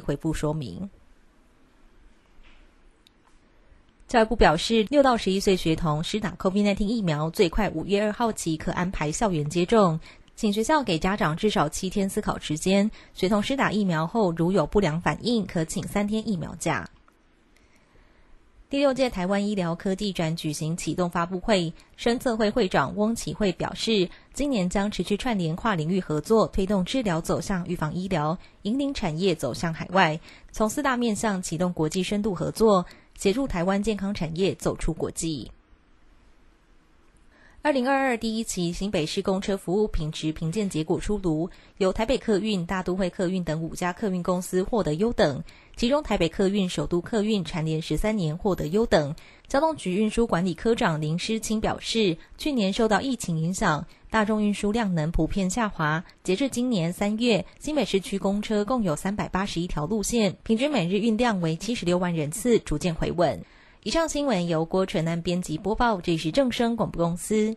回复说明。教育部表示，六到十一岁学童施打 COVID-19 疫苗，最快五月二号起可安排校园接种，请学校给家长至少七天思考时间。学童施打疫苗后，如有不良反应，可请三天疫苗假。第六届台湾医疗科技展举行启动发布会，生测会会长翁启慧表示，今年将持续串联跨领域合作，推动治疗走向预防医疗，引领产业走向海外，从四大面向启动国际深度合作。协助台湾健康产业走出国际。二零二二第一期新北市公车服务品质评鉴结果出炉，由台北客运、大都会客运等五家客运公司获得优等，其中台北客运、首都客运蝉联十三年获得优等。交通局运输管理科长林诗清表示，去年受到疫情影响。大众运输量能普遍下滑。截至今年三月，新北市区公车共有三百八十一条路线，平均每日运量为七十六万人次，逐渐回稳。以上新闻由郭纯安编辑播报，这是正声广播公司。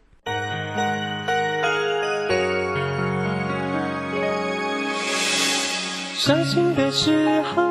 伤心的时候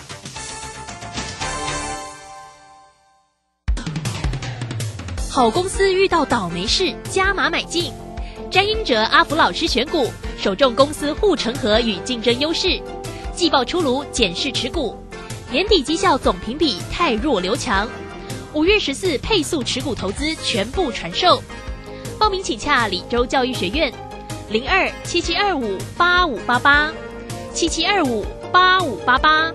好公司遇到倒霉事，加码买进。詹英哲、阿福老师选股，首重公司护城河与竞争优势。季报出炉，检视持股，年底绩效总评比太弱留强。五月十四配速持股投资全部传授，报名请洽李州教育学院，零二七七二五八五八八，七七二五八五八八。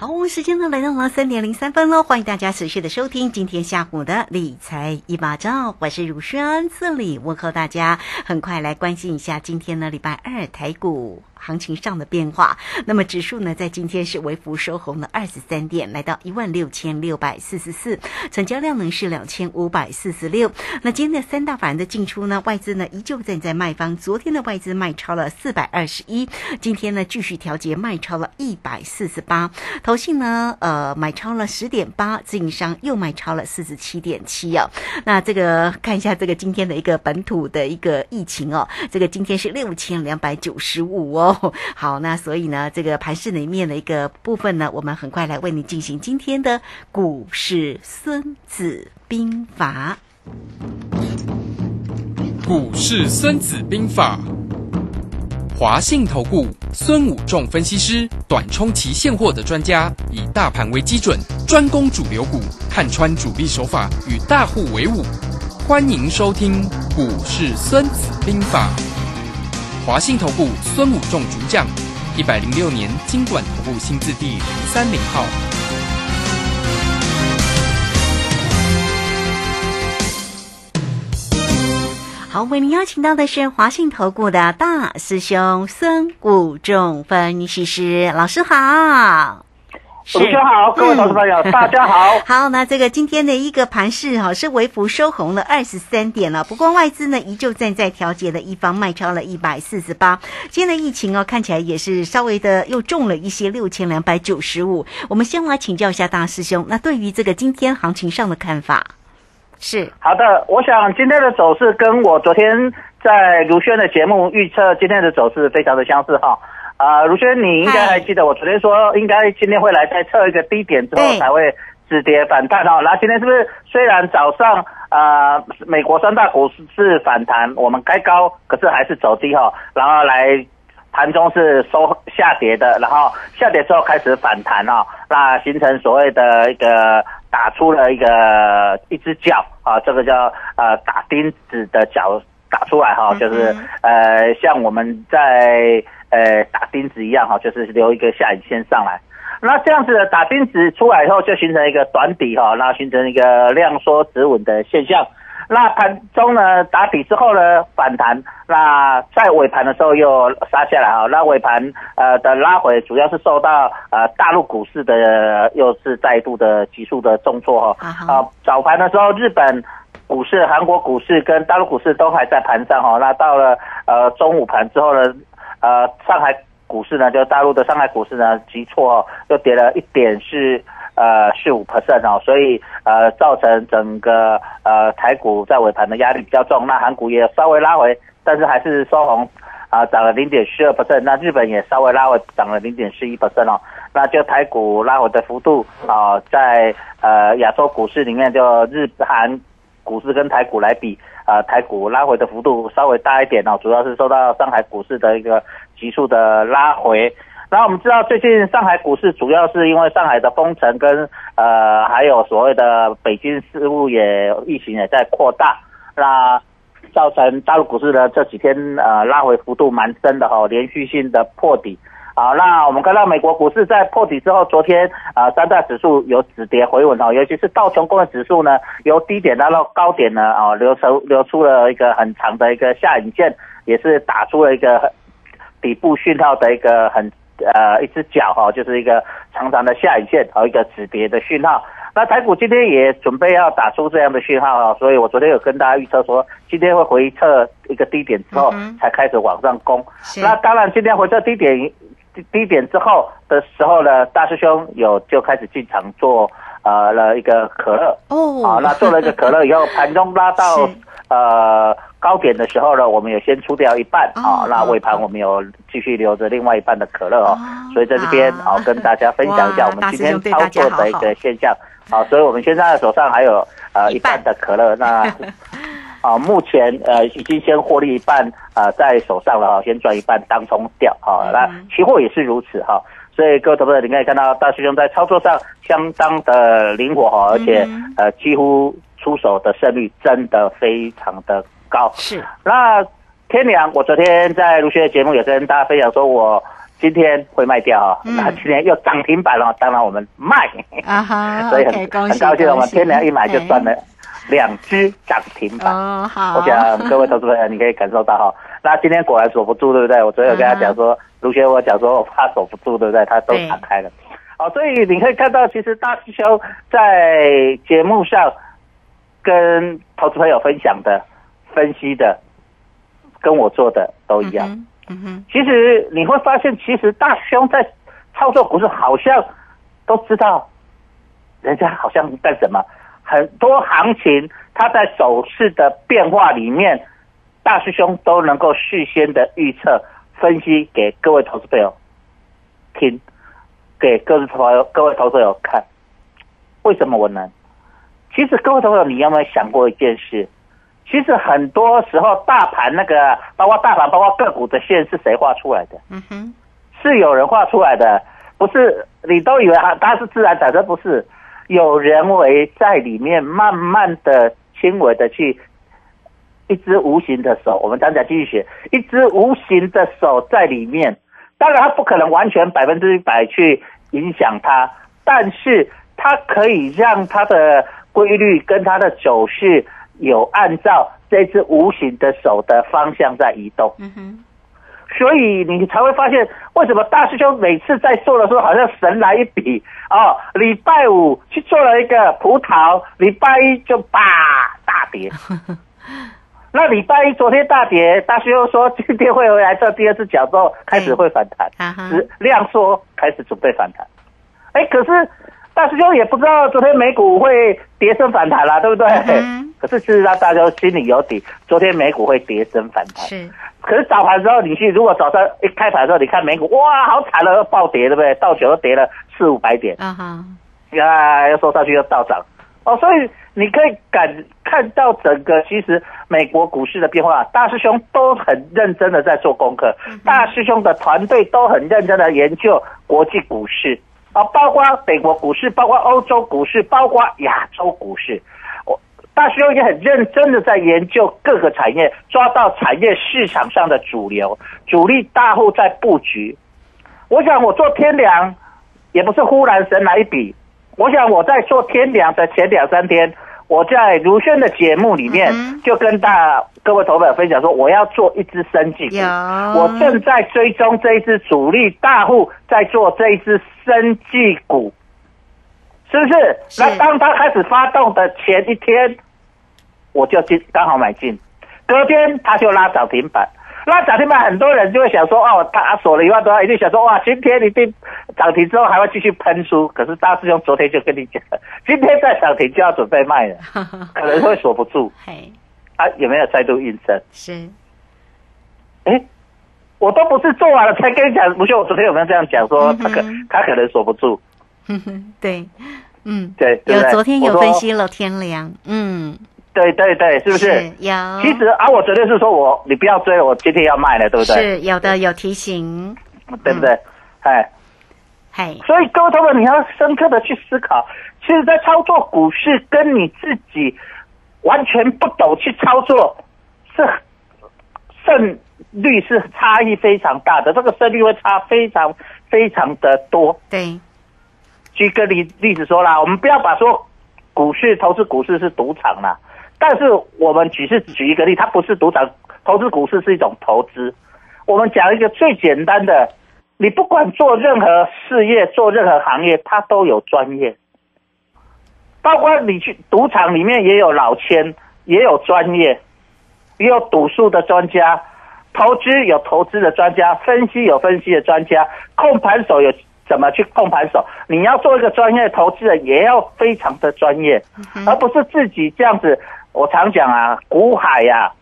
好，时间呢来到了三点零三分喽，欢迎大家持续的收听今天下午的理财一把照，我是如轩，这里问候大家，很快来关心一下今天的礼拜二台股。行情上的变化，那么指数呢，在今天是微幅收红了二十三点，来到一万六千六百四十四，成交量呢是两千五百四十六。那今天的三大法人的进出呢，外资呢依旧站在卖方，昨天的外资卖超了四百二十一，今天呢继续调节卖超了一百四十八，投信呢呃买超了十点八，自营商又卖超了四十七点七啊。那这个看一下这个今天的一个本土的一个疫情哦，这个今天是六千两百九十五哦。好，那所以呢，这个盘市里面的一个部分呢，我们很快来为你进行今天的股市孙子兵法。股市孙子兵法，华信投顾孙武仲分析师，短冲期现货的专家，以大盘为基准，专攻主流股，看穿主力手法，与大户为伍。欢迎收听股市孙子兵法。华信投顾孙武仲主讲，一百零六年经管投顾新字第零三零号。好，为您邀请到的是华信投顾的大师兄孙武仲分析师老师好。主持人好，各位投资朋友，大家好。好，那这个今天的一个盘势哈，是微幅收红了二十三点了。不过外资呢，依旧站在调节的一方，卖超了一百四十八。今天的疫情哦，看起来也是稍微的又重了一些，六千两百九十五。我们先来请教一下大师兄，那对于这个今天行情上的看法是？好的，我想今天的走势跟我昨天在卢轩的节目预测今天的走势非常的相似哈。啊，如轩，你应该还记得我昨天说，应该今天会来再测一个低点之后才会止跌反弹哦。那今天是不是虽然早上啊，美国三大股市反弹，我们开高，可是还是走低哈，然后来。盘中是收下跌的，然后下跌之后开始反弹哦，那形成所谓的一个打出了一个一只脚啊，这个叫呃打钉子的脚打出来哈，就是呃像我们在呃打钉子一样哈，就是留一个下影线上来。那这样子的打钉子出来以后，就形成一个短底哈，然后形成一个量缩止稳的现象。那盘中呢打底之后呢反弹，那在尾盘的时候又杀下来啊。那尾盘呃的拉回主要是受到呃大陆股市的又是再度的急速的重挫哈。啊，早盘的时候日本股市、韩国股市跟大陆股市都还在盘上哈。那到了呃中午盘之后呢，呃上海股市呢就大陆的上海股市呢急挫，又跌了一点是。呃，四五 percent 哦，所以呃，造成整个呃台股在尾盘的压力比较重。那韩股也稍微拉回，但是还是收红，啊，涨了零点四二 percent。那日本也稍微拉回，涨了零点四一 percent 哦。那就台股拉回的幅度啊，在呃亚洲股市里面，就日韩股市跟台股来比，啊，台股拉回的幅度稍微大一点哦，主要是受到上海股市的一个急速的拉回。然后我们知道，最近上海股市主要是因为上海的封城跟呃，还有所谓的北京事务也疫情也在扩大，那造成大陆股市的这几天呃拉回幅度蛮深的哈，连续性的破底。好，那我们看到美国股市在破底之后，昨天啊三大指数有止跌回稳哦，尤其是道琼工业指数呢，由低点拉到高点呢啊流出流出了一个很长的一个下影线，也是打出了一个底部讯号的一个很。呃，一只脚哈，就是一个长长的下影线和一个止跌的讯号。那台股今天也准备要打出这样的讯号哈，所以我昨天有跟大家预测说，今天会回撤一个低点之后，才开始往上攻。那当然，今天回撤低点低点之后的时候呢，大师兄有就开始进场做呃了一个可乐。哦，好，那做了一个可乐以后，盘中拉到 呃。高点的时候呢，我们有先出掉一半啊，那尾盘我们有继续留着另外一半的可乐哦，所以在这边好跟大家分享一下 我们今天操作的一个现象。好，所以我们现在手上还有呃一半的可乐，那 啊目前呃已经先获利一半啊在手上了哈，先赚一半当冲掉好，那期货也是如此哈，所以各位投资者你可以看到大师兄在操作上相当的灵活哈，而且呃几乎出手的胜率真的非常的。高。是。那天良，我昨天在卢轩的节目也跟大家分享说，我今天会卖掉啊，那今天又涨停板了，当然我们卖。啊哈，所以很很高兴，我们天良一买就赚了两只涨停板。哦，好，我想各位投资朋友你可以感受到哈，那今天果然锁不住，对不对？我昨天有跟他讲说，卢学我讲说我怕锁不住，对不对？他都打开了，哦，所以你可以看到，其实大师兄在节目上跟投资朋友分享的。分析的跟我做的都一样，嗯哼，其实你会发现，其实大兄在操作股市好像都知道，人家好像干什么，很多行情它在走势的变化里面，大师兄都能够事先的预测分析给各位投资朋友听，给各位朋友各位投资朋友看，为什么我能？其实各位投资朋友，你有没有想过一件事？其实很多时候，大盘那个，包括大盘，包括个股的线是谁画出来的？嗯哼，是有人画出来的，不是你都以为它它是自然产生，不是有人为在里面慢慢的、轻微的去一只无形的手。我们讲讲继续学，一只无形的手在里面，当然它不可能完全百分之一百去影响它，但是它可以让它的规律跟它的走势。有按照这只无形的手的方向在移动，嗯哼，所以你才会发现为什么大师兄每次在做的时候好像神来一笔哦。礼拜五去做了一个葡萄，礼拜一就叭大跌。那礼拜一昨天大跌，大师兄说今天会回来做第二次脚之后开始会反弹，是量缩开始准备反弹。哎，可是。大师兄也不知道昨天美股会跌升反弹啦，对不对？可是事实上大家心里有底，昨天美股会跌升反弹。是，可是早盘之后你去，如果早上一开盘的时候你看美股，哇，好惨了，暴跌，对不对？道琼又跌了四五百点。啊哈，呀，又收上去又倒涨，哦，所以你可以感看到整个其实美国股市的变化，大师兄都很认真的在做功课，大师兄的团队都很认真的研究国际股市啊，包括美国股市，包括欧洲股市，包括亚洲股市。我大师兄也很认真的在研究各个产业，抓到产业市场上的主流，主力大户在布局。我想我做天良，也不是忽然神来一笔。我想我在做天良的前两三天，我在如轩的节目里面嗯就跟大各位投票分享说，我要做一只生技股。我正在追踪这一只主力大户在做这一只生技股，是不是？是那当他开始发动的前一天，我就进刚好买进，隔天他就拉涨停板。拉涨停板，很多人就会想说，哦，他锁了一万多，他一定想说，哇，今天一定涨停之后还会继续喷出。可是大师兄昨天就跟你讲，今天再涨停就要准备卖了，可能会锁不住嘿，啊，有没有再度印证？是，哎，我都不是做完了才跟你讲，不是我昨天有没有这样讲说他可、嗯他可能锁不住？对，嗯，对，有昨天有分析了天良，嗯，对对对，是不是？有，其实啊，我昨天是说我你不要追了，我今天要卖了，对不对？是有的有提醒，对不对？哎，嘿，所以各位同学，你要深刻的去思考，其实，在操作股市跟你自己完全不懂去操作，是胜率是差异非常大的，这个胜率会差非常非常的多。对，举个例例子说啦，我们不要把说股市投资股市是赌场啦，但是我们只是举一个例，它不是赌场，投资股市是一种投资。我们讲一个最简单的，你不管做任何事业，做任何行业，它都有专业，包括你去赌场里面也有老千，也有专业，也有赌术的专家，投资有投资的专家，分析有分析的专家，控盘手有怎么去控盘手。你要做一个专业投资人，也要非常的专业，而不是自己这样子。我常讲啊，古海呀、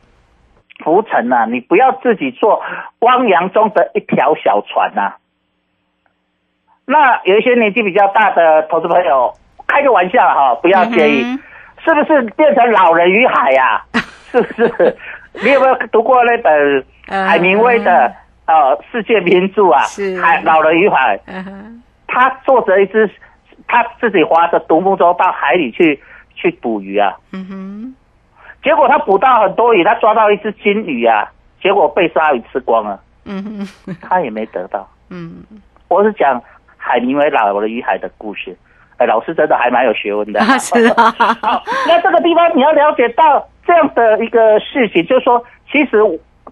浮沉啊，你不要自己做汪洋中的一条小船呐、那有一些年纪比较大的投资朋友，开个玩笑哈，不要介意，嗯是不是变成老人与海呀、是不是？你有没有读过那本嗯。海明威的呃世界名著啊？是。海老人与海，嗯，他坐着一只，他自己划着独木舟到海里去去捕鱼啊。嗯哼，结果他捕到很多鱼，他抓到一只金鱼啊，结果被鲨鱼吃光了，嗯哼，他也没得到。嗯，我是讲海明威老人与海的故事。哎，老师真的还蛮有学问的。啊是啊 好，那这个地方你要了解到这样的一个事情，就是说，其实，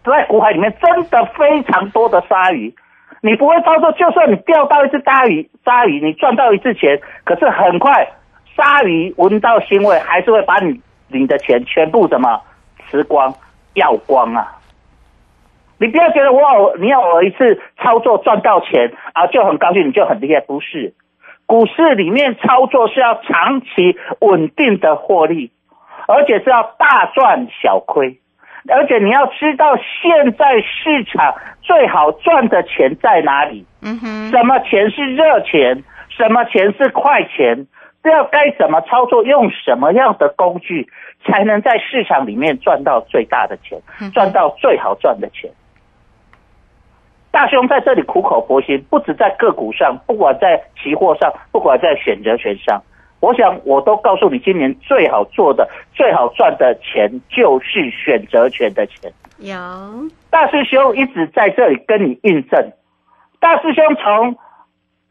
在古海里面真的非常多的鲨鱼。你不会操作，就算你钓到一只大鱼，鲨鱼你赚到一次钱，可是很快鲨鱼闻到腥味，还是会把你你的钱全部怎么吃光、要光啊！你不要觉得我偶你要偶尔一次操作赚到钱啊就很高兴，你就很厉害，不是？股市里面操作是要长期稳定的获利，而且是要大赚小亏，而且你要知道现在市场最好赚的钱在哪里，嗯哼，什么钱是热钱，什么钱是快钱，要该怎么操作，用什么样的工具才能在市场里面赚到最大的钱，赚到最好赚的钱。大兄在这里苦口婆心，不止在个股上，不管在期货上，不管在选择权上，我想我都告诉你，今年最好做的、最好赚的钱就是选择权的钱。有，大师兄一直在这里跟你印证。大师兄从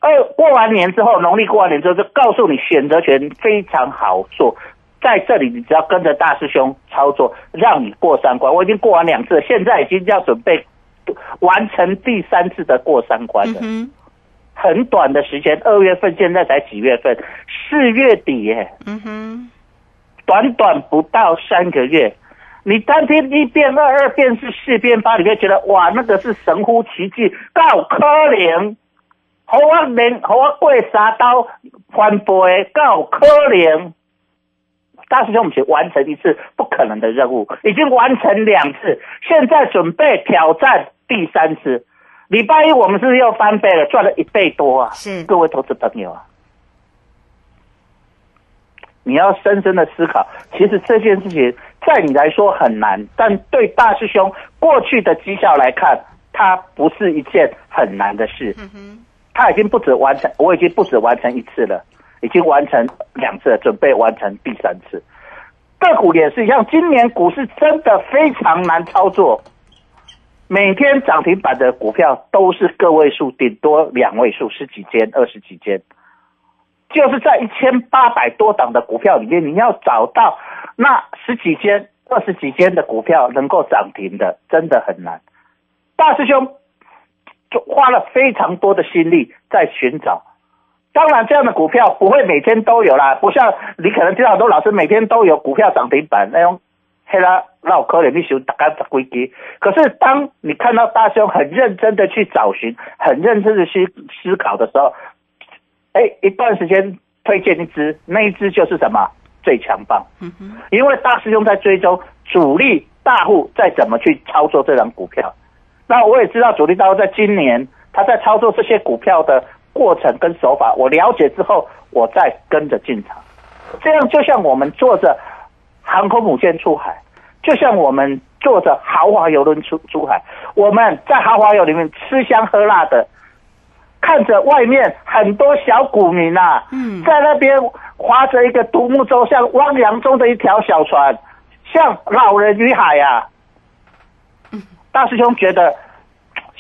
二过完年之后，农历过完年之后，就告诉你选择权非常好做。在这里，你只要跟着大师兄操作，让你过三关。我已经过完两次了，现在已经要准备完成第三次的过三关了。嗯，很短的时间，二月份现在才几月份？四月底耶。嗯哼，短短不到三个月，你单听一变二，二变四，四变八，你会觉得哇，那个是神乎其技，够可能。好我连好我过三刀翻倍，够可能。大师兄，我们去完成一次不可能的任务，已经完成两次，现在准备挑战第三次。礼拜一我们是不是又翻倍了，赚了一倍多啊！是各位投资朋友啊，你要深深的思考，其实这件事情在你来说很难，但对大师兄过去的绩效来看，它不是一件很难的事。他已经不止完成，我已经不止完成一次了，已经完成两次了，准备完成第三次。个股也是一样，今年股市真的非常难操作，每天涨停板的股票都是个位数，顶多两位数，十几间、二十几间。就是在一千八百多档的股票里面，你要找到那十几间、二十几间的股票能够涨停的，真的很难。大师兄花了非常多的心力在寻找。当然，这样的股票不会每天都有啦，不像你可能听到很多老师每天都有股票涨停板那种，黑啦，那我可能你修大概十几基。可是当你看到大师兄很认真的去找寻，很认真的去思考的时候，哎，一段时间推荐一只，那一只就是什么最强棒。因为大师兄在追踪主力大户在怎么去操作这张股票。那我也知道主力大户在今年他在操作这些股票的过程跟手法，我了解之后，我再跟着进场。这样就像我们坐着航空母舰出海，就像我们坐着豪华游轮出出海，我们在豪华游里面吃香喝辣的。看着外面很多小股民啊，在那边划着一个独木舟，像汪洋中的一条小船，像老人与海呀。大师兄觉得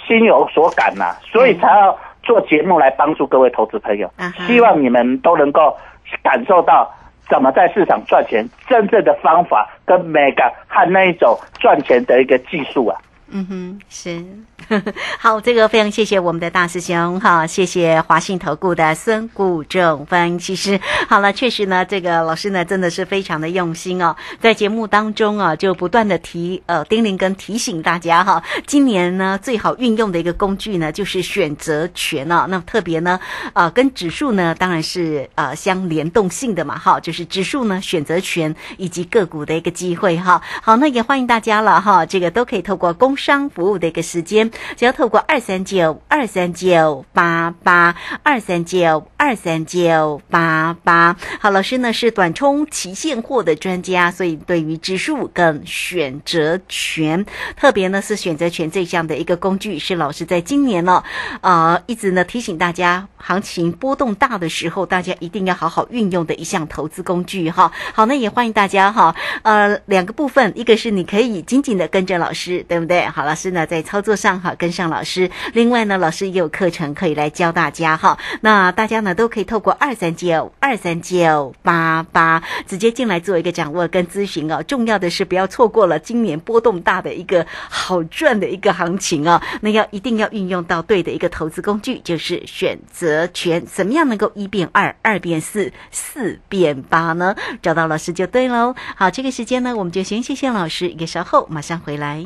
心有所感呐，所以才要做节目来帮助各位投资朋友，希望你们都能够感受到怎么在市场赚钱真正的方法跟美感和那一种赚钱的一个技术啊。嗯哼，是。好，这个非常谢谢我们的大师兄哈，谢谢华信投顾的孙谷正分析师。好了，确实呢，这个老师呢真的是非常的用心哦，在节目当中啊，就不断的提呃叮咛跟提醒大家哈，今年呢最好运用的一个工具呢就是选择权啊，那特别呢啊跟指数呢当然是啊相联动性的嘛哈，就是指数呢选择权以及个股的一个机会哈。好，那也欢迎大家了哈，这个都可以透过公商服务的一个时间。只要透过二三九二三九八八二三九二三九八八，好，老师呢是短冲期现货的专家，所以对于指数跟选择权，特别呢是选择权这项的一个工具，是老师在今年呢，呃，一直呢提醒大家，行情波动大的时候，大家一定要好好运用的一项投资工具哈。好，那也欢迎大家哈，呃，两个部分，一个是你可以紧紧的跟着老师，对不对？好，老师呢在操作上。好，跟上老师。另外呢，老师也有课程可以来教大家哈。那大家呢都可以透过二三九二三九八八直接进来做一个掌握跟咨询哦。重要的是不要错过了今年波动大的一个好赚的一个行情哦。那要一定要运用到对的一个投资工具，就是选择权。怎么样能够一变二，二变四，四变八呢？找到老师就对喽。好，这个时间呢，我们就先谢谢老师，一个稍后马上回来。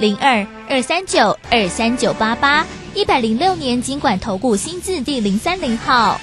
零二二三九二三九八八，一百零六年尽管投顾新字第零三零号。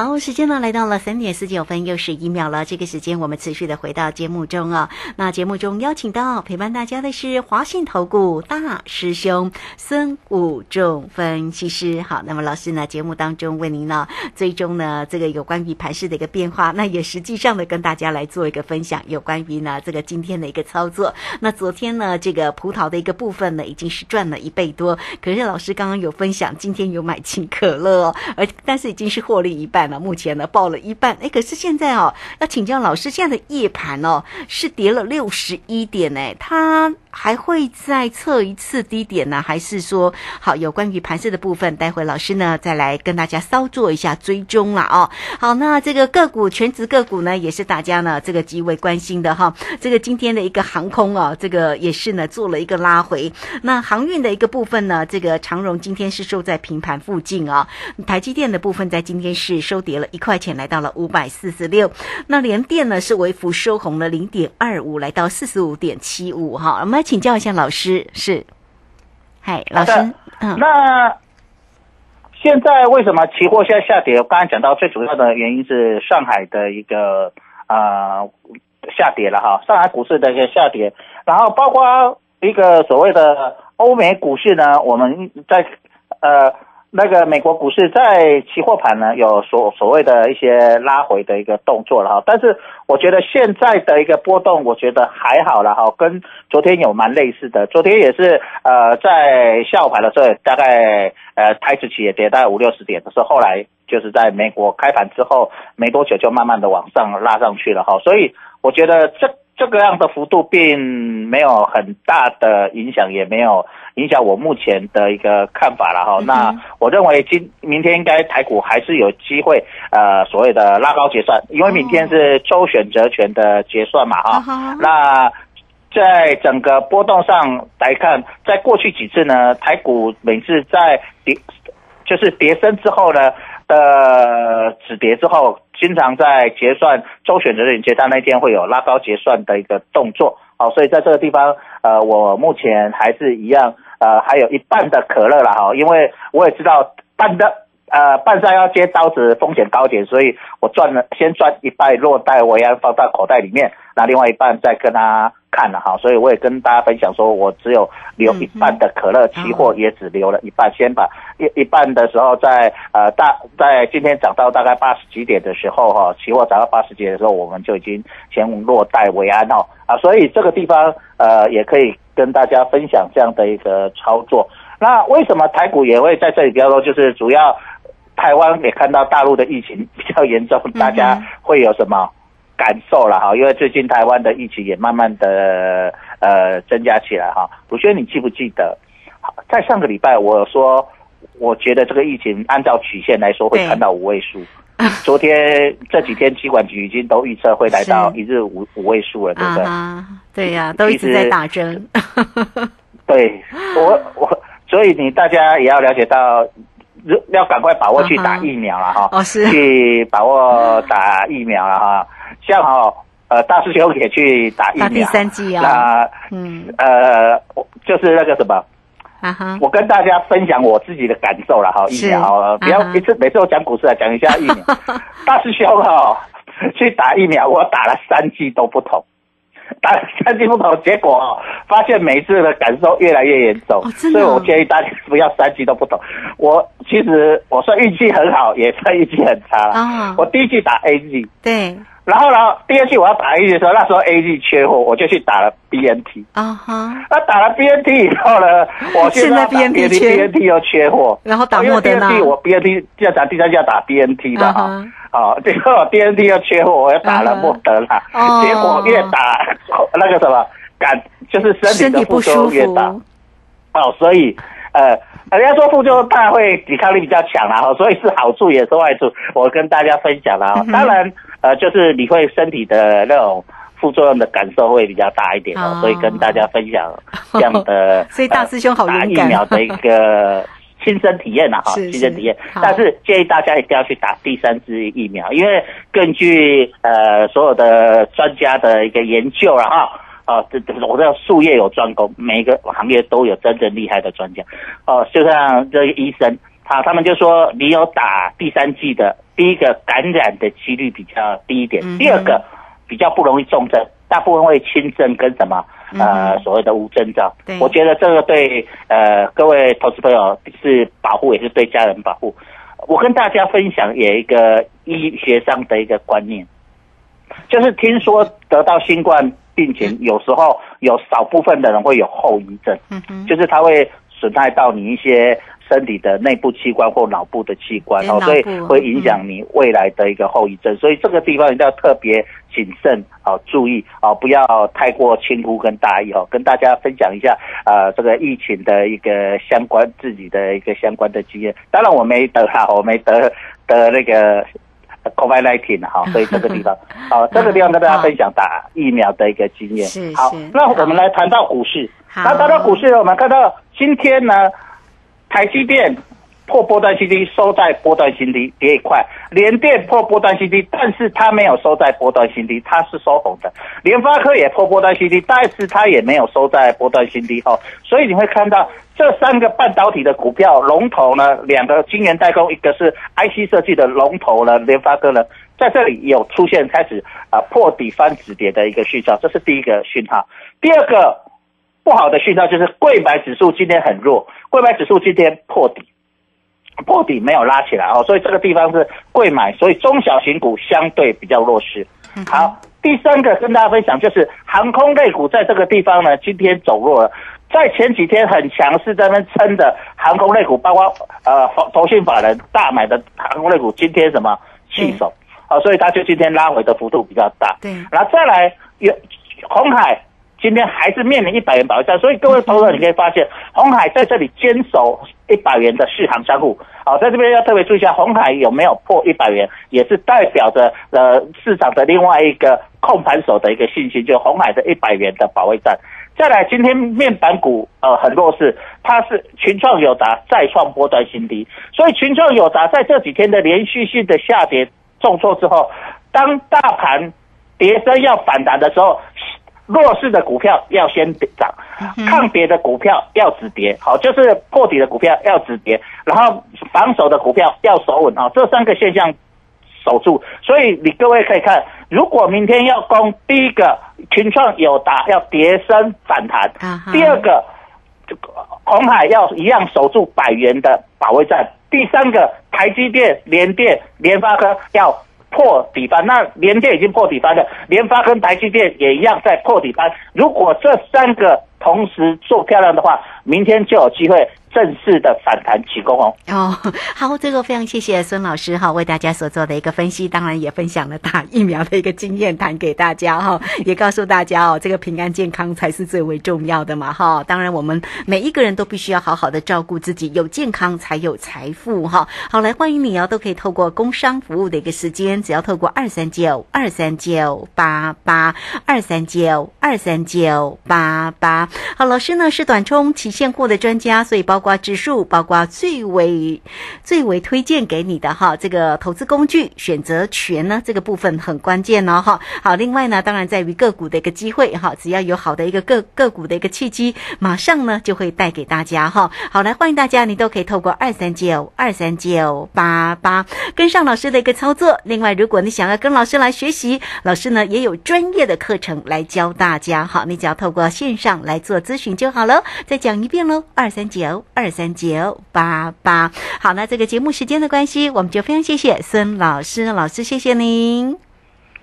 好，时间呢来到了三点四九分又十一秒了。这个时间我们持续的回到节目中啊。那节目中邀请到陪伴大家的是华信投顾大师兄孙武仲分析师。好，那么老师呢节目当中为您呢追踪呢这个有关于盘势的一个变化，那也实际上的跟大家来做一个分享，有关于呢这个今天的一个操作。那昨天呢这个葡萄的一个部分呢已经是赚了一倍多，可是老师刚刚有分享，今天有买进可乐哦，而但是已经是获利一半。那目前呢报了一半，哎，可是现在哦，要请教老师，现在的夜盘哦是跌了六十一点，呢，它。还会再测一次低点呢，还是说好有关于盘势的部分？待会老师呢再来跟大家稍做一下追踪了哦。好，那这个个股全职个股呢，也是大家呢这个极为关心的哈。这个今天的一个航空啊，这个也是呢做了一个拉回。那航运的一个部分呢，这个长荣今天是收在平盘附近啊。台积电的部分在今天是收收跌了一块钱，来到了五百四十六。那联电呢是微幅收红了零点二五，来到四十五点七五。哈，我们来请教一下老师，是，嗨，老师，嗯，那现在为什么期货现在下跌？我刚才讲到最主要的原因是上海的一个呃下跌了哈，上海股市的一个下跌，然后包括一个所谓的欧美股市呢，我们在呃。那个美国股市在期货盘呢有所所谓的一些拉回的一个动作了哈，但是我觉得现在的一个波动，我觉得还好了哈，跟昨天有蛮类似的。昨天也是呃在下午盘的时候，大概呃台指期也跌大概五六十点，可是后来就是在美国开盘之后没多久就慢慢的往上拉上去了哈，所以我觉得这这个样的幅度并没有很大的影响，也没有。影响我目前的一个看法了哈，那我认为今明天应该台股还是有机会，呃，所谓的拉高结算，因为明天是周选择权的结算嘛哈。那在整个波动上来看，在过去几次呢，台股每次在跌，就是跌升之后呢，呃，呃止跌之后，经常在结算周选择权结算那天会有拉高结算的一个动作，好，所以在这个地方，呃，我目前还是一样。呃，还有一半的可乐了哈，因为我也知道半的呃半山要接刀子风险高点，所以我赚了先赚一半落袋为安放到口袋里面，那另外一半再跟他看了哈，所以我也跟大家分享说，我只有留一半的可乐期货，也只留了一半，先把一一半的时候在呃大在今天涨到大概八十几点的时候哈，期货涨到八十几点的时候，我们就已经先落袋为安哦啊，所以这个地方呃也可以。跟大家分享这样的一个操作，那为什么台股也会在这里比较多？就是主要台湾也看到大陆的疫情比较严重，大家会有什么感受了哈？因为最近台湾的疫情也慢慢的呃增加起来哈。鲁轩，你记不记得？在上个礼拜我说，我觉得这个疫情按照曲线来说会传到五位数。昨天这几天，机管局已经都预测会来到一日五五位数了，对不对？对呀，都一直在打针。对我我，所以你大家也要了解到，要赶快把握去打疫苗了哈。哦，是。去把握打疫苗了哈，像哈呃大师兄也去打疫苗。第三季啊。那嗯呃，就是那个什么。啊哈！我跟大家分享我自己的感受了哈，疫苗不要一次每次我讲股市啊，讲一下疫苗。大师兄哈，去打疫苗，我打了三剂都不同，打了三级不同，结果发现每次的感受越来越严重，所以我建议大家不要三级都不同。我其实我算运气很好，也算运气很差了。我第一季打 A G，对。然后呢，第二季我要打 A G 的时候，那时候 A G 缺货，我就去打了 B N T。啊哈。那打了 B N T 以后呢，我现在 B N T 缺，B N T 又缺货。然后打莫德纳。我 B N T 要打第三季要打 B N T 的哈。好，最后 B N T 又缺货，我又打了莫德纳。哦。结果越打那个什么感，就是身体的不舒服越大。哦，所以呃。人家说副作用大会抵抗力比较强啦，哈，所以是好处也是坏处，我跟大家分享了啊。当然，呃，就是你会身体的那种副作用的感受会比较大一点哦，所以跟大家分享 这样的。所以大师兄好打疫苗的一个 亲身体验了，哈，亲身体验。但是建议大家一定要去打第三支疫苗，因为根据呃所有的专家的一个研究了哈。啊，这这我知道术业有专攻，每一个行业都有真正厉害的专家。哦，就像这个医生，他他们就说，你有打第三剂的，第一个感染的几率比较低一点，第二个比较不容易重症，大部分会轻症跟什么呃所谓的无症状。我觉得这个对呃各位投资朋友是保护，也是对家人保护。我跟大家分享有一个医学上的一个观念，就是听说得到新冠。病情有时候有少部分的人会有后遗症，嗯就是它会损害到你一些身体的内部器官或脑部的器官哦，所以会影响你未来的一个后遗症。所以这个地方一定要特别谨慎啊，注意啊，不要太过轻忽跟大意哦。跟大家分享一下啊，这个疫情的一个相关自己的一个相关的经验。当然我没得哈，我没得得那个。Covid nineteen 哈，所以这个地方，好，这个地方跟大家分享打疫苗的一个经验。好，那我们来谈到股市。那谈到股市，我们看到今天呢，台积电破波段新低，收在波段新低，跌一块；联电破波段新低，但是它没有收在波段新低，它是收红的；联发科也破波段新低，但是它也没有收在波段新低哈。所以你会看到这三个半导体的股票龙头呢，两个晶圆代工，一个是 IC 设计的龙头呢，联发科呢，在这里有出现开始啊破底翻止跌的一个讯号，这是第一个讯号。第二个不好的讯号就是贵买指数今天很弱，贵买指数今天破底。破底没有拉起来哦，所以这个地方是贵买，所以中小型股相对比较弱势。好，第三个跟大家分享就是航空类股在这个地方呢，今天走弱了，在前几天很强势在那撑的航空类股，包括呃投信法人大买的航空类股，今天什么弃手，啊，所以它就今天拉回的幅度比较大。对，然后再来有红海。今天还是面临一百元保卫战，所以各位投资者你可以发现，红海在这里坚守一百元的续航商户，好，在这边要特别注意一下，红海有没有破一百元，也是代表着呃市场的另外一个控盘手的一个信心，就红海的一百元的保卫战。再来，今天面板股呃很弱势，它是群创有达再创波段新低，所以群创有达在这几天的连续性的下跌重挫之后，当大盘跌升要反弹的时候。弱势的股票要先涨，抗跌的股票要止跌，好，就是破底的股票要止跌，然后防守的股票要守稳啊，这三个现象守住。所以你各位可以看，如果明天要攻，第一个群创有达要跌升反弹，第二个红海要一样守住百元的保卫战，第三个台积电、联电、联发科要。破底翻，那联电已经破底翻了，联发跟台积电也一样在破底翻。如果这三个同时做漂亮的话，明天就有机会。正式的反弹起功哦！哦，好，这个非常谢谢孙老师哈，为大家所做的一个分析，当然也分享了打疫苗的一个经验谈给大家哈，也告诉大家哦，这个平安健康才是最为重要的嘛哈。当然，我们每一个人都必须要好好的照顾自己，有健康才有财富哈。好，来欢迎你哦，都可以透过工商服务的一个时间，只要透过二三九二三九八八二三九二三九八八。好，老师呢是短冲期现货的专家，所以包。包括指数，包括最为最为推荐给你的哈，这个投资工具选择权呢，这个部分很关键哦哈。好，另外呢，当然在于个股的一个机会哈，只要有好的一个个个股的一个契机，马上呢就会带给大家哈。好，来欢迎大家，你都可以透过二三九二三九八八跟上老师的一个操作。另外，如果你想要跟老师来学习，老师呢也有专业的课程来教大家哈，你只要透过线上来做咨询就好了。再讲一遍喽，二三九。二三九八八，好，那这个节目时间的关系，我们就非常谢谢孙老师，老师谢谢您，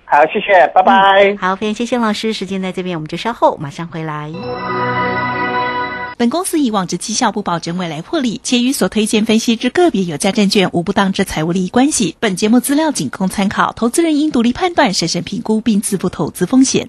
好，谢谢，拜拜，好，非常谢谢老师，时间在这边，我们就稍后马上回来。本公司以往之绩效不保证未来获利，且与所推荐分析之个别有价证券无不当之财务利益关系。本节目资料仅供参考，投资人应独立判断、审慎评估并自负投资风险。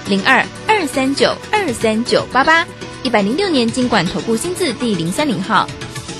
零二二三九二三九八八，一百零六年经管投顾新字第零三零号。